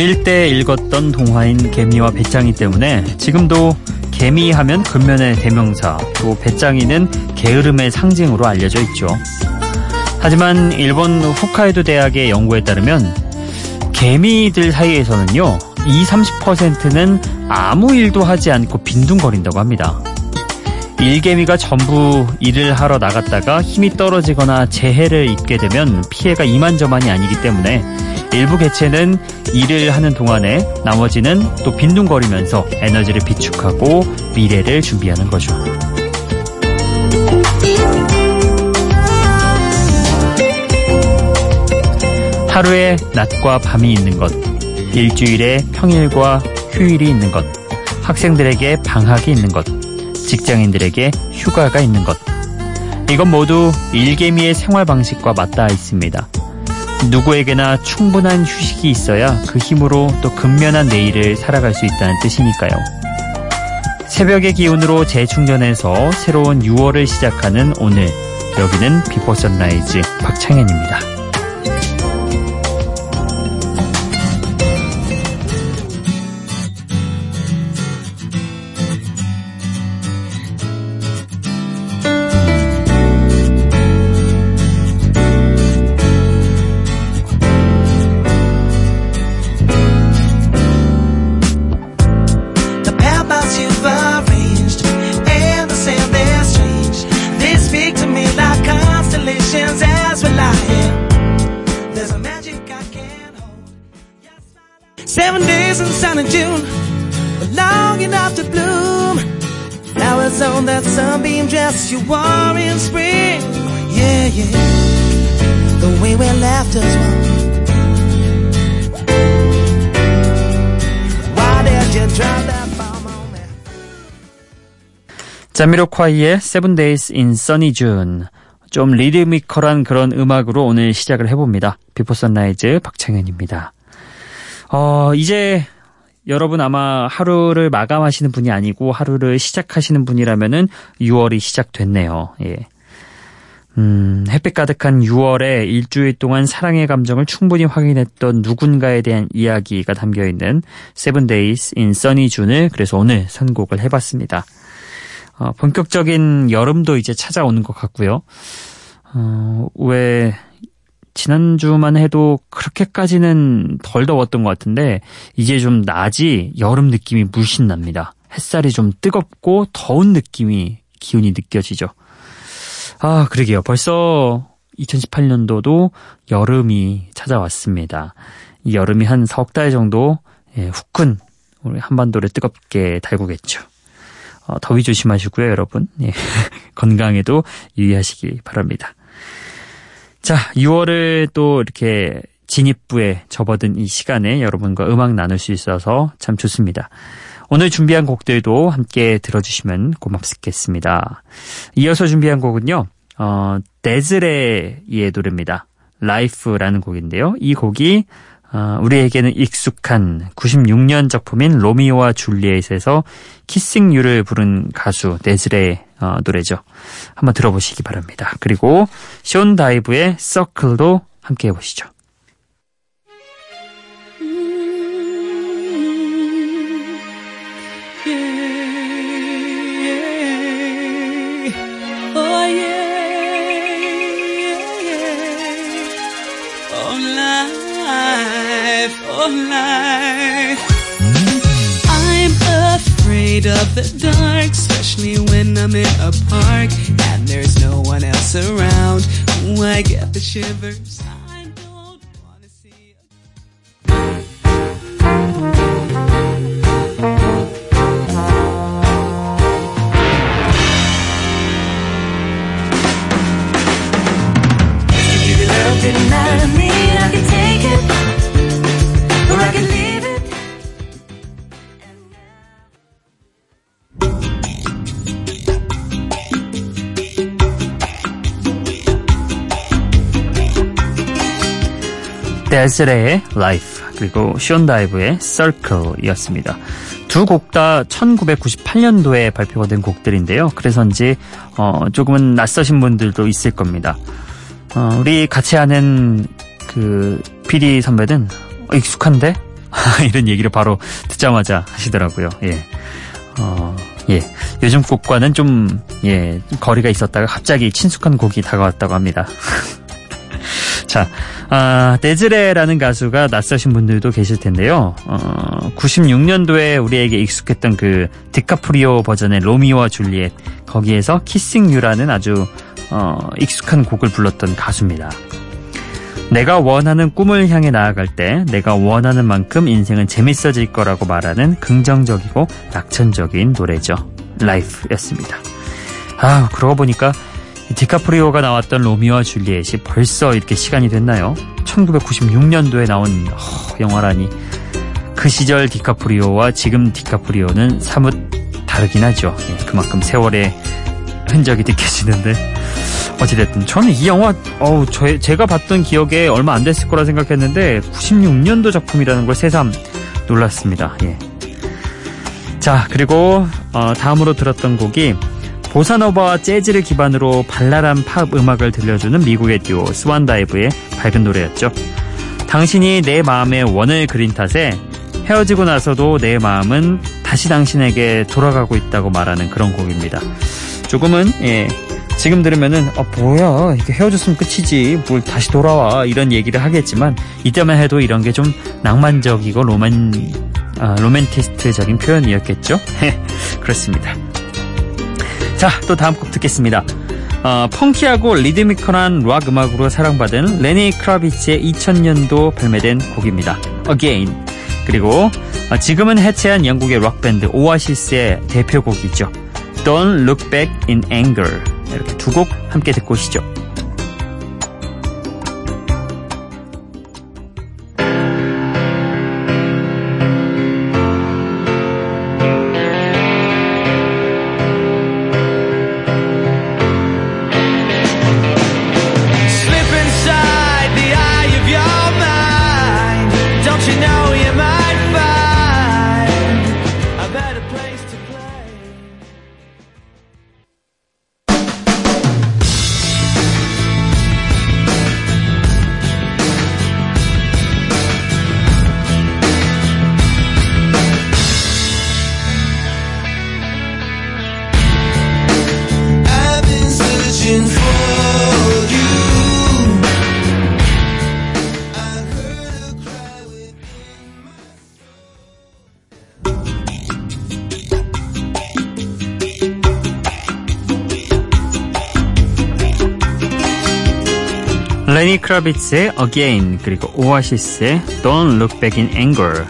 어릴 때 읽었던 동화인 개미와 배짱이 때문에 지금도 개미 하면 근면의 대명사, 또 배짱이는 게으름의 상징으로 알려져 있죠. 하지만 일본 홋카이도 대학의 연구에 따르면 개미들 사이에서는요, 2, 30%는 아무 일도 하지 않고 빈둥거린다고 합니다. 일개미가 전부 일을 하러 나갔다가 힘이 떨어지거나 재해를 입게 되면 피해가 이만저만이 아니기 때문에 일부 개체는 일을 하는 동안에 나머지는 또 빈둥거리면서 에너지를 비축하고 미래를 준비하는 거죠. 하루에 낮과 밤이 있는 것, 일주일에 평일과 휴일이 있는 것, 학생들에게 방학이 있는 것, 직장인들에게 휴가가 있는 것. 이건 모두 일개미의 생활 방식과 맞닿아 있습니다. 누구에게나 충분한 휴식이 있어야 그 힘으로 또 근면한 내일을 살아갈 수 있다는 뜻이니까요. 새벽의 기운으로 재충전해서 새로운 6월을 시작하는 오늘 여기는 Before Sunrise 박창현입니다. Dress you wore in spring. Yeah, yeah. The way we laughed as one. Why did you drop that? 자미로콰이의 Seven Days in Sunny June. 좀 리드미컬한 그런 음악으로 오늘 시작을 해봅니다. Before Sunrise 박창현입니다. 어, 이제 여러분 아마 하루를 마감하시는 분이 아니고 하루를 시작하시는 분이라면은 6월이 시작됐네요. 예. 음, 햇빛 가득한 6월에 일주일 동안 사랑의 감정을 충분히 확인했던 누군가에 대한 이야기가 담겨 있는 Seven Days in Sunny June을 그래서 오늘 선곡을 해봤습니다. 어, 본격적인 여름도 이제 찾아오는 것 같고요. 어, 왜 지난주만 해도 그렇게까지는 덜 더웠던 것 같은데 이제 좀 낮이 여름 느낌이 물씬 납니다. 햇살이 좀 뜨겁고 더운 느낌이 기운이 느껴지죠. 아, 그러게요. 벌써 2018년도도 여름이 찾아왔습니다. 이 여름이 한 석 달 정도 예, 후끈 우리 한반도를 뜨겁게 달구겠죠. 어, 더위 조심하시고요, 여러분. 예, 건강에도 유의하시기 바랍니다. 자, 6월을 또 이렇게 진입부에 접어든 이 시간에 여러분과 음악 나눌 수 있어서 참 좋습니다. 오늘 준비한 곡들도 함께 들어주시면 고맙겠습니다. 이어서 준비한 곡은요, 어, 데즈레의 노래입니다. Life라는 곡인데요. 이 곡이 어, 우리에게는 익숙한 96년 작품인 로미오와 줄리엣에서 키싱 유를 부른 가수 데즈레의 어, 노래죠. 한번 들어보시기 바랍니다. 그리고 쇼온 다이브의 서클도 함께 해보시죠. Life, oh life. Mm-hmm. I'm afraid of the dark, especially when I'm in a park and there's no one else around. Ooh, I get the shivers. 데즈레의 Life 그리고 쇼온다이브의 Circle이었습니다. 두 곡 다 1998년도에 발표가 된 곡들인데요. 그래서인지 어, 조금은 낯서신 분들도 있을 겁니다. 어, 우리 같이 하는 그 PD 선배는 어, 익숙한데 이런 얘기를 바로 듣자마자 하시더라고요. 예. 어, 예. 요즘 곡과는 좀, 예, 거리가 있었다가 갑자기 친숙한 곡이 다가왔다고 합니다. 자, 아, 데즈레라는 가수가 낯서신 분들도 계실 텐데요. 어, 96년도에 우리에게 익숙했던 그 디카프리오 버전의 로미오와 줄리엣 거기에서 Kissing You라는 아주 어, 익숙한 곡을 불렀던 가수입니다. 내가 원하는 꿈을 향해 나아갈 때 내가 원하는 만큼 인생은 재밌어질 거라고 말하는 긍정적이고 낙천적인 노래죠. Life였습니다. 아, 그러고 보니까 디카프리오가 나왔던 로미오와 줄리엣이 벌써 이렇게 시간이 됐나요? 1996년도에 나온 허, 영화라니. 그 시절 디카프리오와 지금 디카프리오는 사뭇 다르긴 하죠. 예, 그만큼 세월의 흔적이 느껴지는데. 어찌됐든 저는 이 영화 어우 저, 제가 봤던 기억에 얼마 안 됐을 거라 생각했는데 96년도 작품이라는 걸 새삼 놀랐습니다. 예. 자 그리고 어, 다음으로 들었던 곡이 보사노바와 재즈를 기반으로 발랄한 팝 음악을 들려주는 미국의 듀오 스완다이브의 밝은 노래였죠. 당신이 내 마음의 원을 그린 탓에 헤어지고 나서도 내 마음은 다시 당신에게 돌아가고 있다고 말하는 그런 곡입니다. 조금은 예, 지금 들으면은 아 뭐야 이렇게 헤어졌으면 끝이지 뭘 다시 돌아와 이런 얘기를 하겠지만 이때만 해도 이런 게 좀 낭만적이고 로맨 아, 로맨티스트적인 표현이었겠죠? 그렇습니다. 자, 또 다음 곡 듣겠습니다. 어, funky하고 리드미컬한 락 음악으로 사랑받은 레니 크라비츠의 2000년도 발매된 곡입니다. Again. 그리고 어, 지금은 해체한 영국의 락밴드 오아시스의 대표곡이죠. Don't Look Back in Anger. 이렇게 두 곡 함께 듣고 오시죠. 레니 크라비츠의 Again 그리고 오아시스의 Don't Look Back in Anger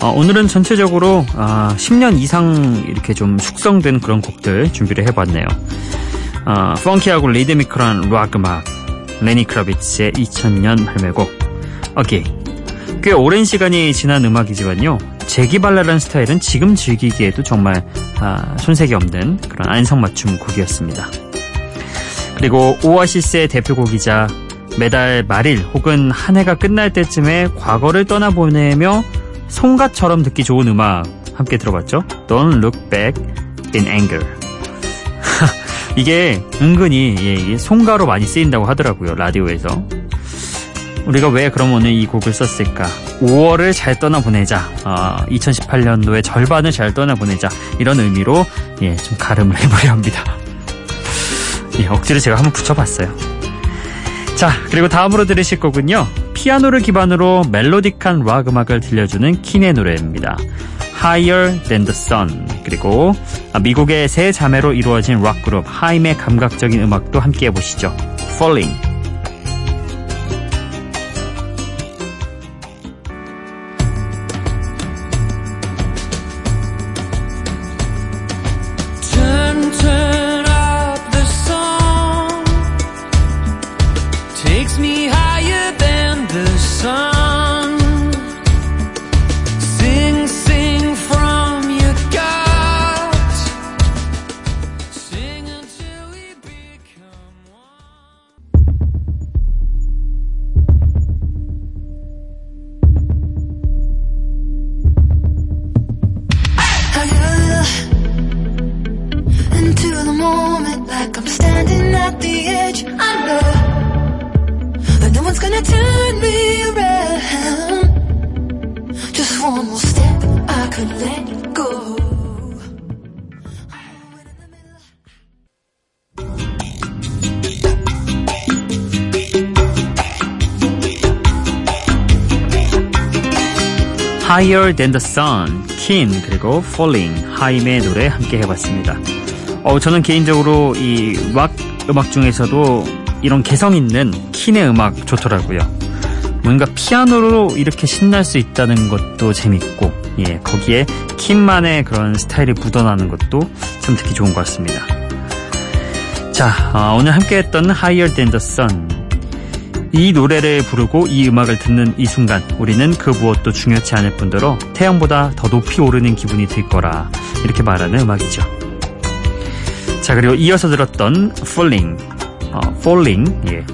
어, 오늘은 전체적으로 아, 10년 이상 이렇게 좀 숙성된 그런 곡들 준비를 해봤네요. 어, 펑키하고 리드미컬한 락 음악 레니 크라비츠의 2000년 발매곡 Again 꽤 오랜 시간이 지난 음악이지만요. 재기발랄한 스타일은 지금 즐기기에도 정말 아, 손색이 없는 그런 안성맞춤 곡이었습니다. 그리고 오아시스의 대표곡이자 매달 말일 혹은 한 해가 끝날 때쯤에 과거를 떠나보내며 송가처럼 듣기 좋은 음악 함께 들어봤죠? Don't Look Back in Anger. 이게 은근히 예, 송가로 많이 쓰인다고 하더라고요 라디오에서. 우리가 왜 그럼 오늘 이 곡을 썼을까? 5월을 잘 떠나보내자. 어, 2018년도의 절반을 잘 떠나보내자. 이런 의미로 예, 좀 가름을 해보려 합니다. 예, 억지로 제가 한번 붙여봤어요. 자, 그리고 다음으로 들으실 곡은요. 피아노를 기반으로 멜로딕한 락 음악을 들려주는 킨의 노래입니다. Higher Than the Sun. 그리고 아, 미국의 세 자매로 이루어진 락 그룹 하임의 감각적인 음악도 함께 해보시죠. Falling. Higher Than The Sun, 킨 그리고 Falling, 하임의 노래 함께 해봤습니다. 어, 저는 개인적으로 이 락 음악 중에서도 이런 개성 있는 킨의 음악 좋더라고요. 뭔가 피아노로 이렇게 신날 수 있다는 것도 재밌고, 예, 거기에 킨만의 그런 스타일이 묻어나는 것도 참 듣기 좋은 것 같습니다. 자, 어, 오늘 함께 했던 Higher Than The Sun. 이 노래를 부르고 이 음악을 듣는 이 순간 우리는 그 무엇도 중요치 않을 뿐더러 태양보다 더 높이 오르는 기분이 들 거라 이렇게 말하는 음악이죠. 자 그리고 이어서 들었던 Falling, 어, Falling, 예.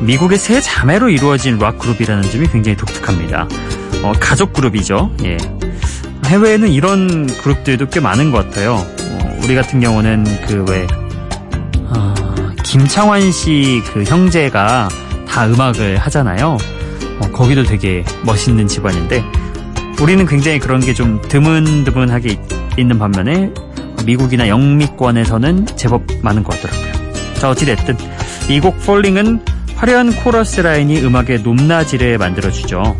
미국의 세 자매로 이루어진 락 그룹이라는 점이 굉장히 독특합니다. 어, 가족 그룹이죠. 예. 해외에는 이런 그룹들도 꽤 많은 것 같아요. 어, 우리 같은 경우는 그왜 어, 김창완 씨 그 형제가 다 음악을 하잖아요. 어, 거기도 되게 멋있는 집안인데 우리는 굉장히 그런 게 좀 드문드문하게 있는 반면에 미국이나 영미권에서는 제법 많은 것 같더라고요. 자 어찌됐든 이 곡 폴링은 화려한 코러스 라인이 음악의 높낮이를 만들어주죠.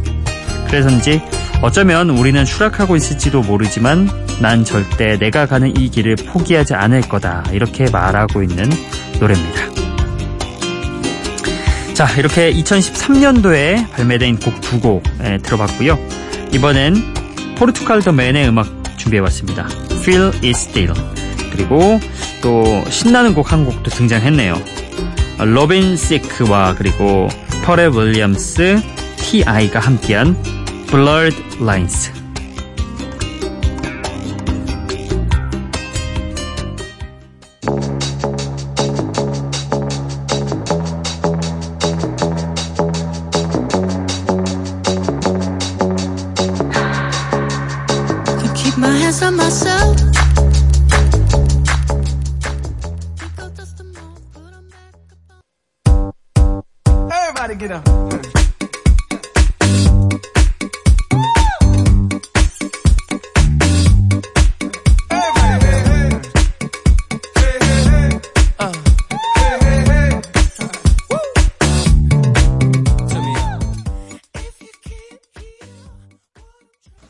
그래서인지 어쩌면 우리는 추락하고 있을지도 모르지만 난 절대 내가 가는 이 길을 포기하지 않을 거다 이렇게 말하고 있는 노래입니다. 자, 이렇게 2013년도에 발매된 곡 두곡 들어봤고요. 이번엔 포르투갈 더 맨의 음악 준비해봤습니다. Feel It Still. 그리고 또 신나는 곡 한 곡도 등장했네요. 로빈 시크와 그리고 퍼레 윌리엄스, T.I.가 함께한 Blurred Lines. Everybody get up.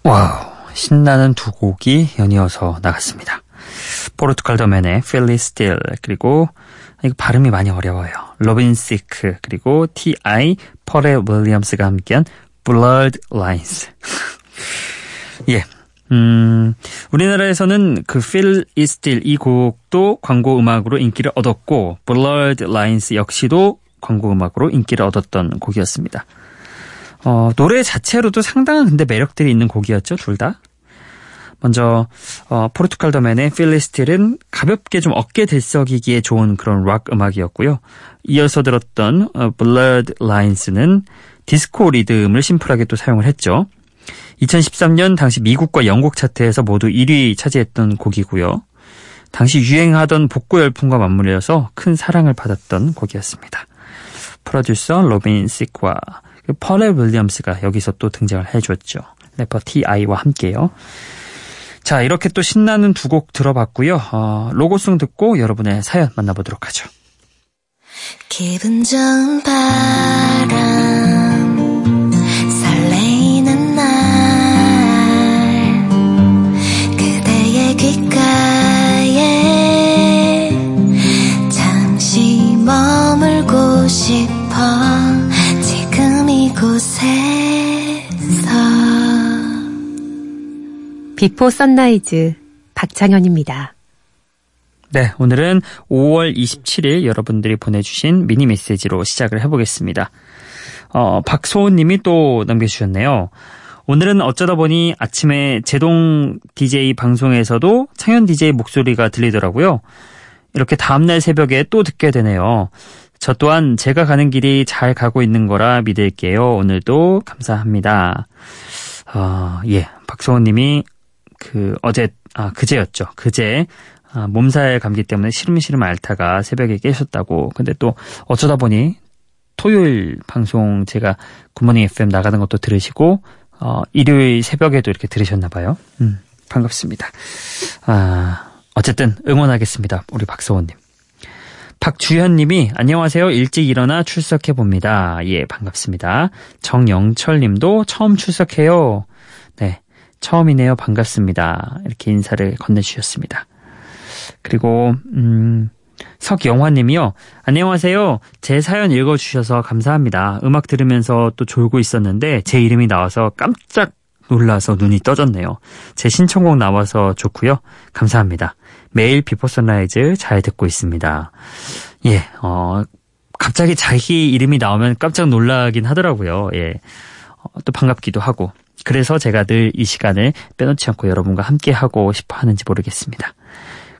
와우, 신나는 두 곡이 연이어서 나갔습니다. 포르투갈 더맨의 Feel It Still 그리고 이거 발음이 많이 어려워요. 로빈 시크 그리고 T.I. 퍼레 윌리엄스가 함께한 Blurred Lines. 예. 음, 우리나라에서는 그 Feel It Still 이 곡도 광고 음악으로 인기를 얻었고 Blurred Lines 역시도 광고 음악으로 인기를 얻었던 곡이었습니다. 어, 노래 자체로도 상당한 근데 매력들이 있는 곡이었죠, 둘 다. 먼저 어, 포르투갈 더맨의 Feel It Still은 가볍게 좀 어깨 들썩이기에 좋은 그런 락 음악이었고요. 이어서 들었던 어, Blurred Lines는 디스코 리듬을 심플하게 또 사용을 했죠. 2013년 당시 미국과 영국 차트에서 모두 1위 차지했던 곡이고요. 당시 유행하던 복고 열풍과 맞물려서 큰 사랑을 받았던 곡이었습니다. 프로듀서 로빈 시크와 펄레 윌리엄스가 여기서 또 등장을 해줬죠. 래퍼 T.I.와 함께요. 자, 이렇게 또 신나는 두 곡 들어봤고요. 어, 로고송 듣고 여러분의 사연 만나보도록 하죠. 기분 좋은 바람 설레이는 날 그대의 귓가에 잠시 머물고 싶어 지금 이곳에 Before Sunrise 박창현입니다. 네, 오늘은 5월 27일 여러분들이 보내주신 미니 메시지로 시작을 해보겠습니다. 어, 박소은 님이 또 남겨주셨네요. 오늘은 어쩌다 보니 아침에 제동 DJ 방송에서도 창현 DJ 목소리가 들리더라고요. 이렇게 다음날 새벽에 또 듣게 되네요. 저 또한 제가 가는 길이 잘 가고 있는 거라 믿을게요. 오늘도 감사합니다. 어, 예, 박소은 님이 그 어제, 아, 그제였죠. 그제 아, 몸살 감기 때문에 시름시름 앓다가 새벽에 깨셨다고. 근데 또 어쩌다 보니 토요일 방송 제가 굿모닝 FM 나가는 것도 들으시고 어, 일요일 새벽에도 이렇게 들으셨나 봐요. 음, 반갑습니다. 아, 어쨌든 응원하겠습니다. 우리 박서원님. 박주현님이 안녕하세요. 일찍 일어나 출석해 봅니다. 예, 반갑습니다. 정영철님도 처음 출석해요. 네, 처음이네요. 반갑습니다. 이렇게 인사를 건네주셨습니다. 그리고 음, 석영화님이요. 안녕하세요. 제 사연 읽어주셔서 감사합니다. 음악 들으면서 또 졸고 있었는데 제 이름이 나와서 깜짝 놀라서 눈이 떠졌네요. 제 신청곡 나와서 좋고요. 감사합니다. 매일 Before Sunrise 잘 듣고 있습니다. 예, 어, 갑자기 자기 이름이 나오면 깜짝 놀라긴 하더라고요. 예. 어, 또 반갑기도 하고. 그래서 제가 늘 이 시간을 빼놓지 않고 여러분과 함께 하고 싶어 하는지 모르겠습니다.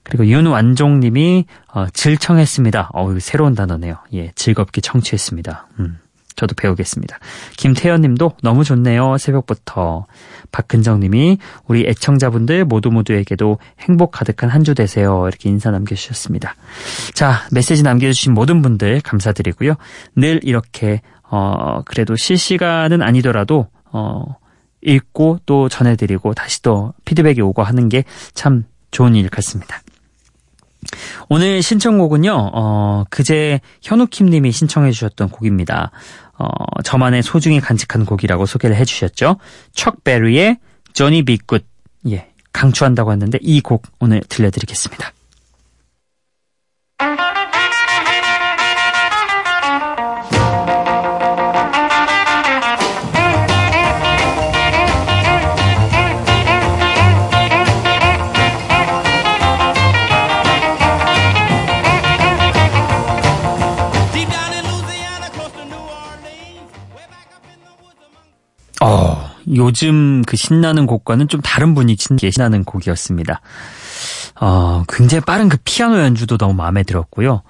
그리고 윤완종님이 어, 질청했습니다. 어, 새로운 단어네요. 예, 즐겁게 청취했습니다. 음, 저도 배우겠습니다. 김태현님도 너무 좋네요. 새벽부터. 박근정님이 우리 애청자분들 모두 모두에게도 행복 가득한 한 주 되세요. 이렇게 인사 남겨주셨습니다. 자, 메시지 남겨주신 모든 분들 감사드리고요. 늘 이렇게 어, 그래도 실시간은 아니더라도 어, 읽고 또 전해드리고 다시 또 피드백이 오고 하는 게 참 좋은 일 같습니다. 오늘 신청곡은요, 어, 그제 현우킴 님이 신청해 주셨던 곡입니다. 어, 저만의 소중히 간직한 곡이라고 소개를 해 주셨죠. 척베리의 조니 비굿. 예, 강추한다고 했는데 이 곡 오늘 들려드리겠습니다. 요즘 그 신나는 곡과는 좀 다른 분위기의 신나는 곡이었습니다. 어, 굉장히 빠른 그 피아노 연주도 너무 마음에 들었고요.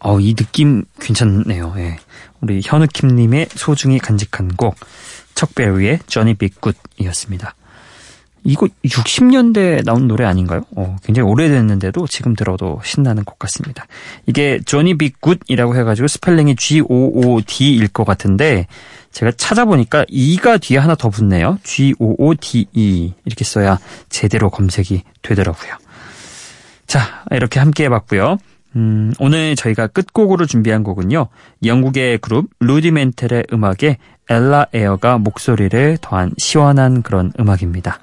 어, 이 느낌 괜찮네요. 예. 우리 현우킴님의 소중히 간직한 곡, 척베리의 Johnny B. Goode이었습니다. 이거 60년대에 나온 노래 아닌가요? 어, 굉장히 오래됐는데도 지금 들어도 신나는 곡 같습니다. 이게 Johnny B. Goode이라고 해가지고 스펠링이 G-O-O-D일 것 같은데 제가 찾아보니까 E가 뒤에 하나 더 붙네요. G-O-O-D-E 이렇게 써야 제대로 검색이 되더라고요. 자, 이렇게 함께 해봤고요. 음, 오늘 저희가 끝곡으로 준비한 곡은요. 영국의 그룹 루디멘탈의 음악에 엘라 에어가 목소리를 더한 시원한 그런 음악입니다.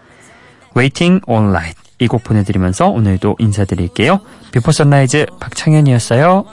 Waiting All Night 이 곡 보내드리면서 오늘도 인사드릴게요. Before Sunrise 박창현이었어요.